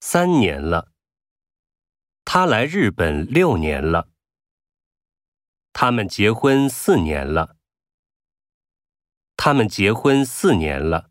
三年了。他来日本六年了。他们结婚四年了。他们结婚四年了。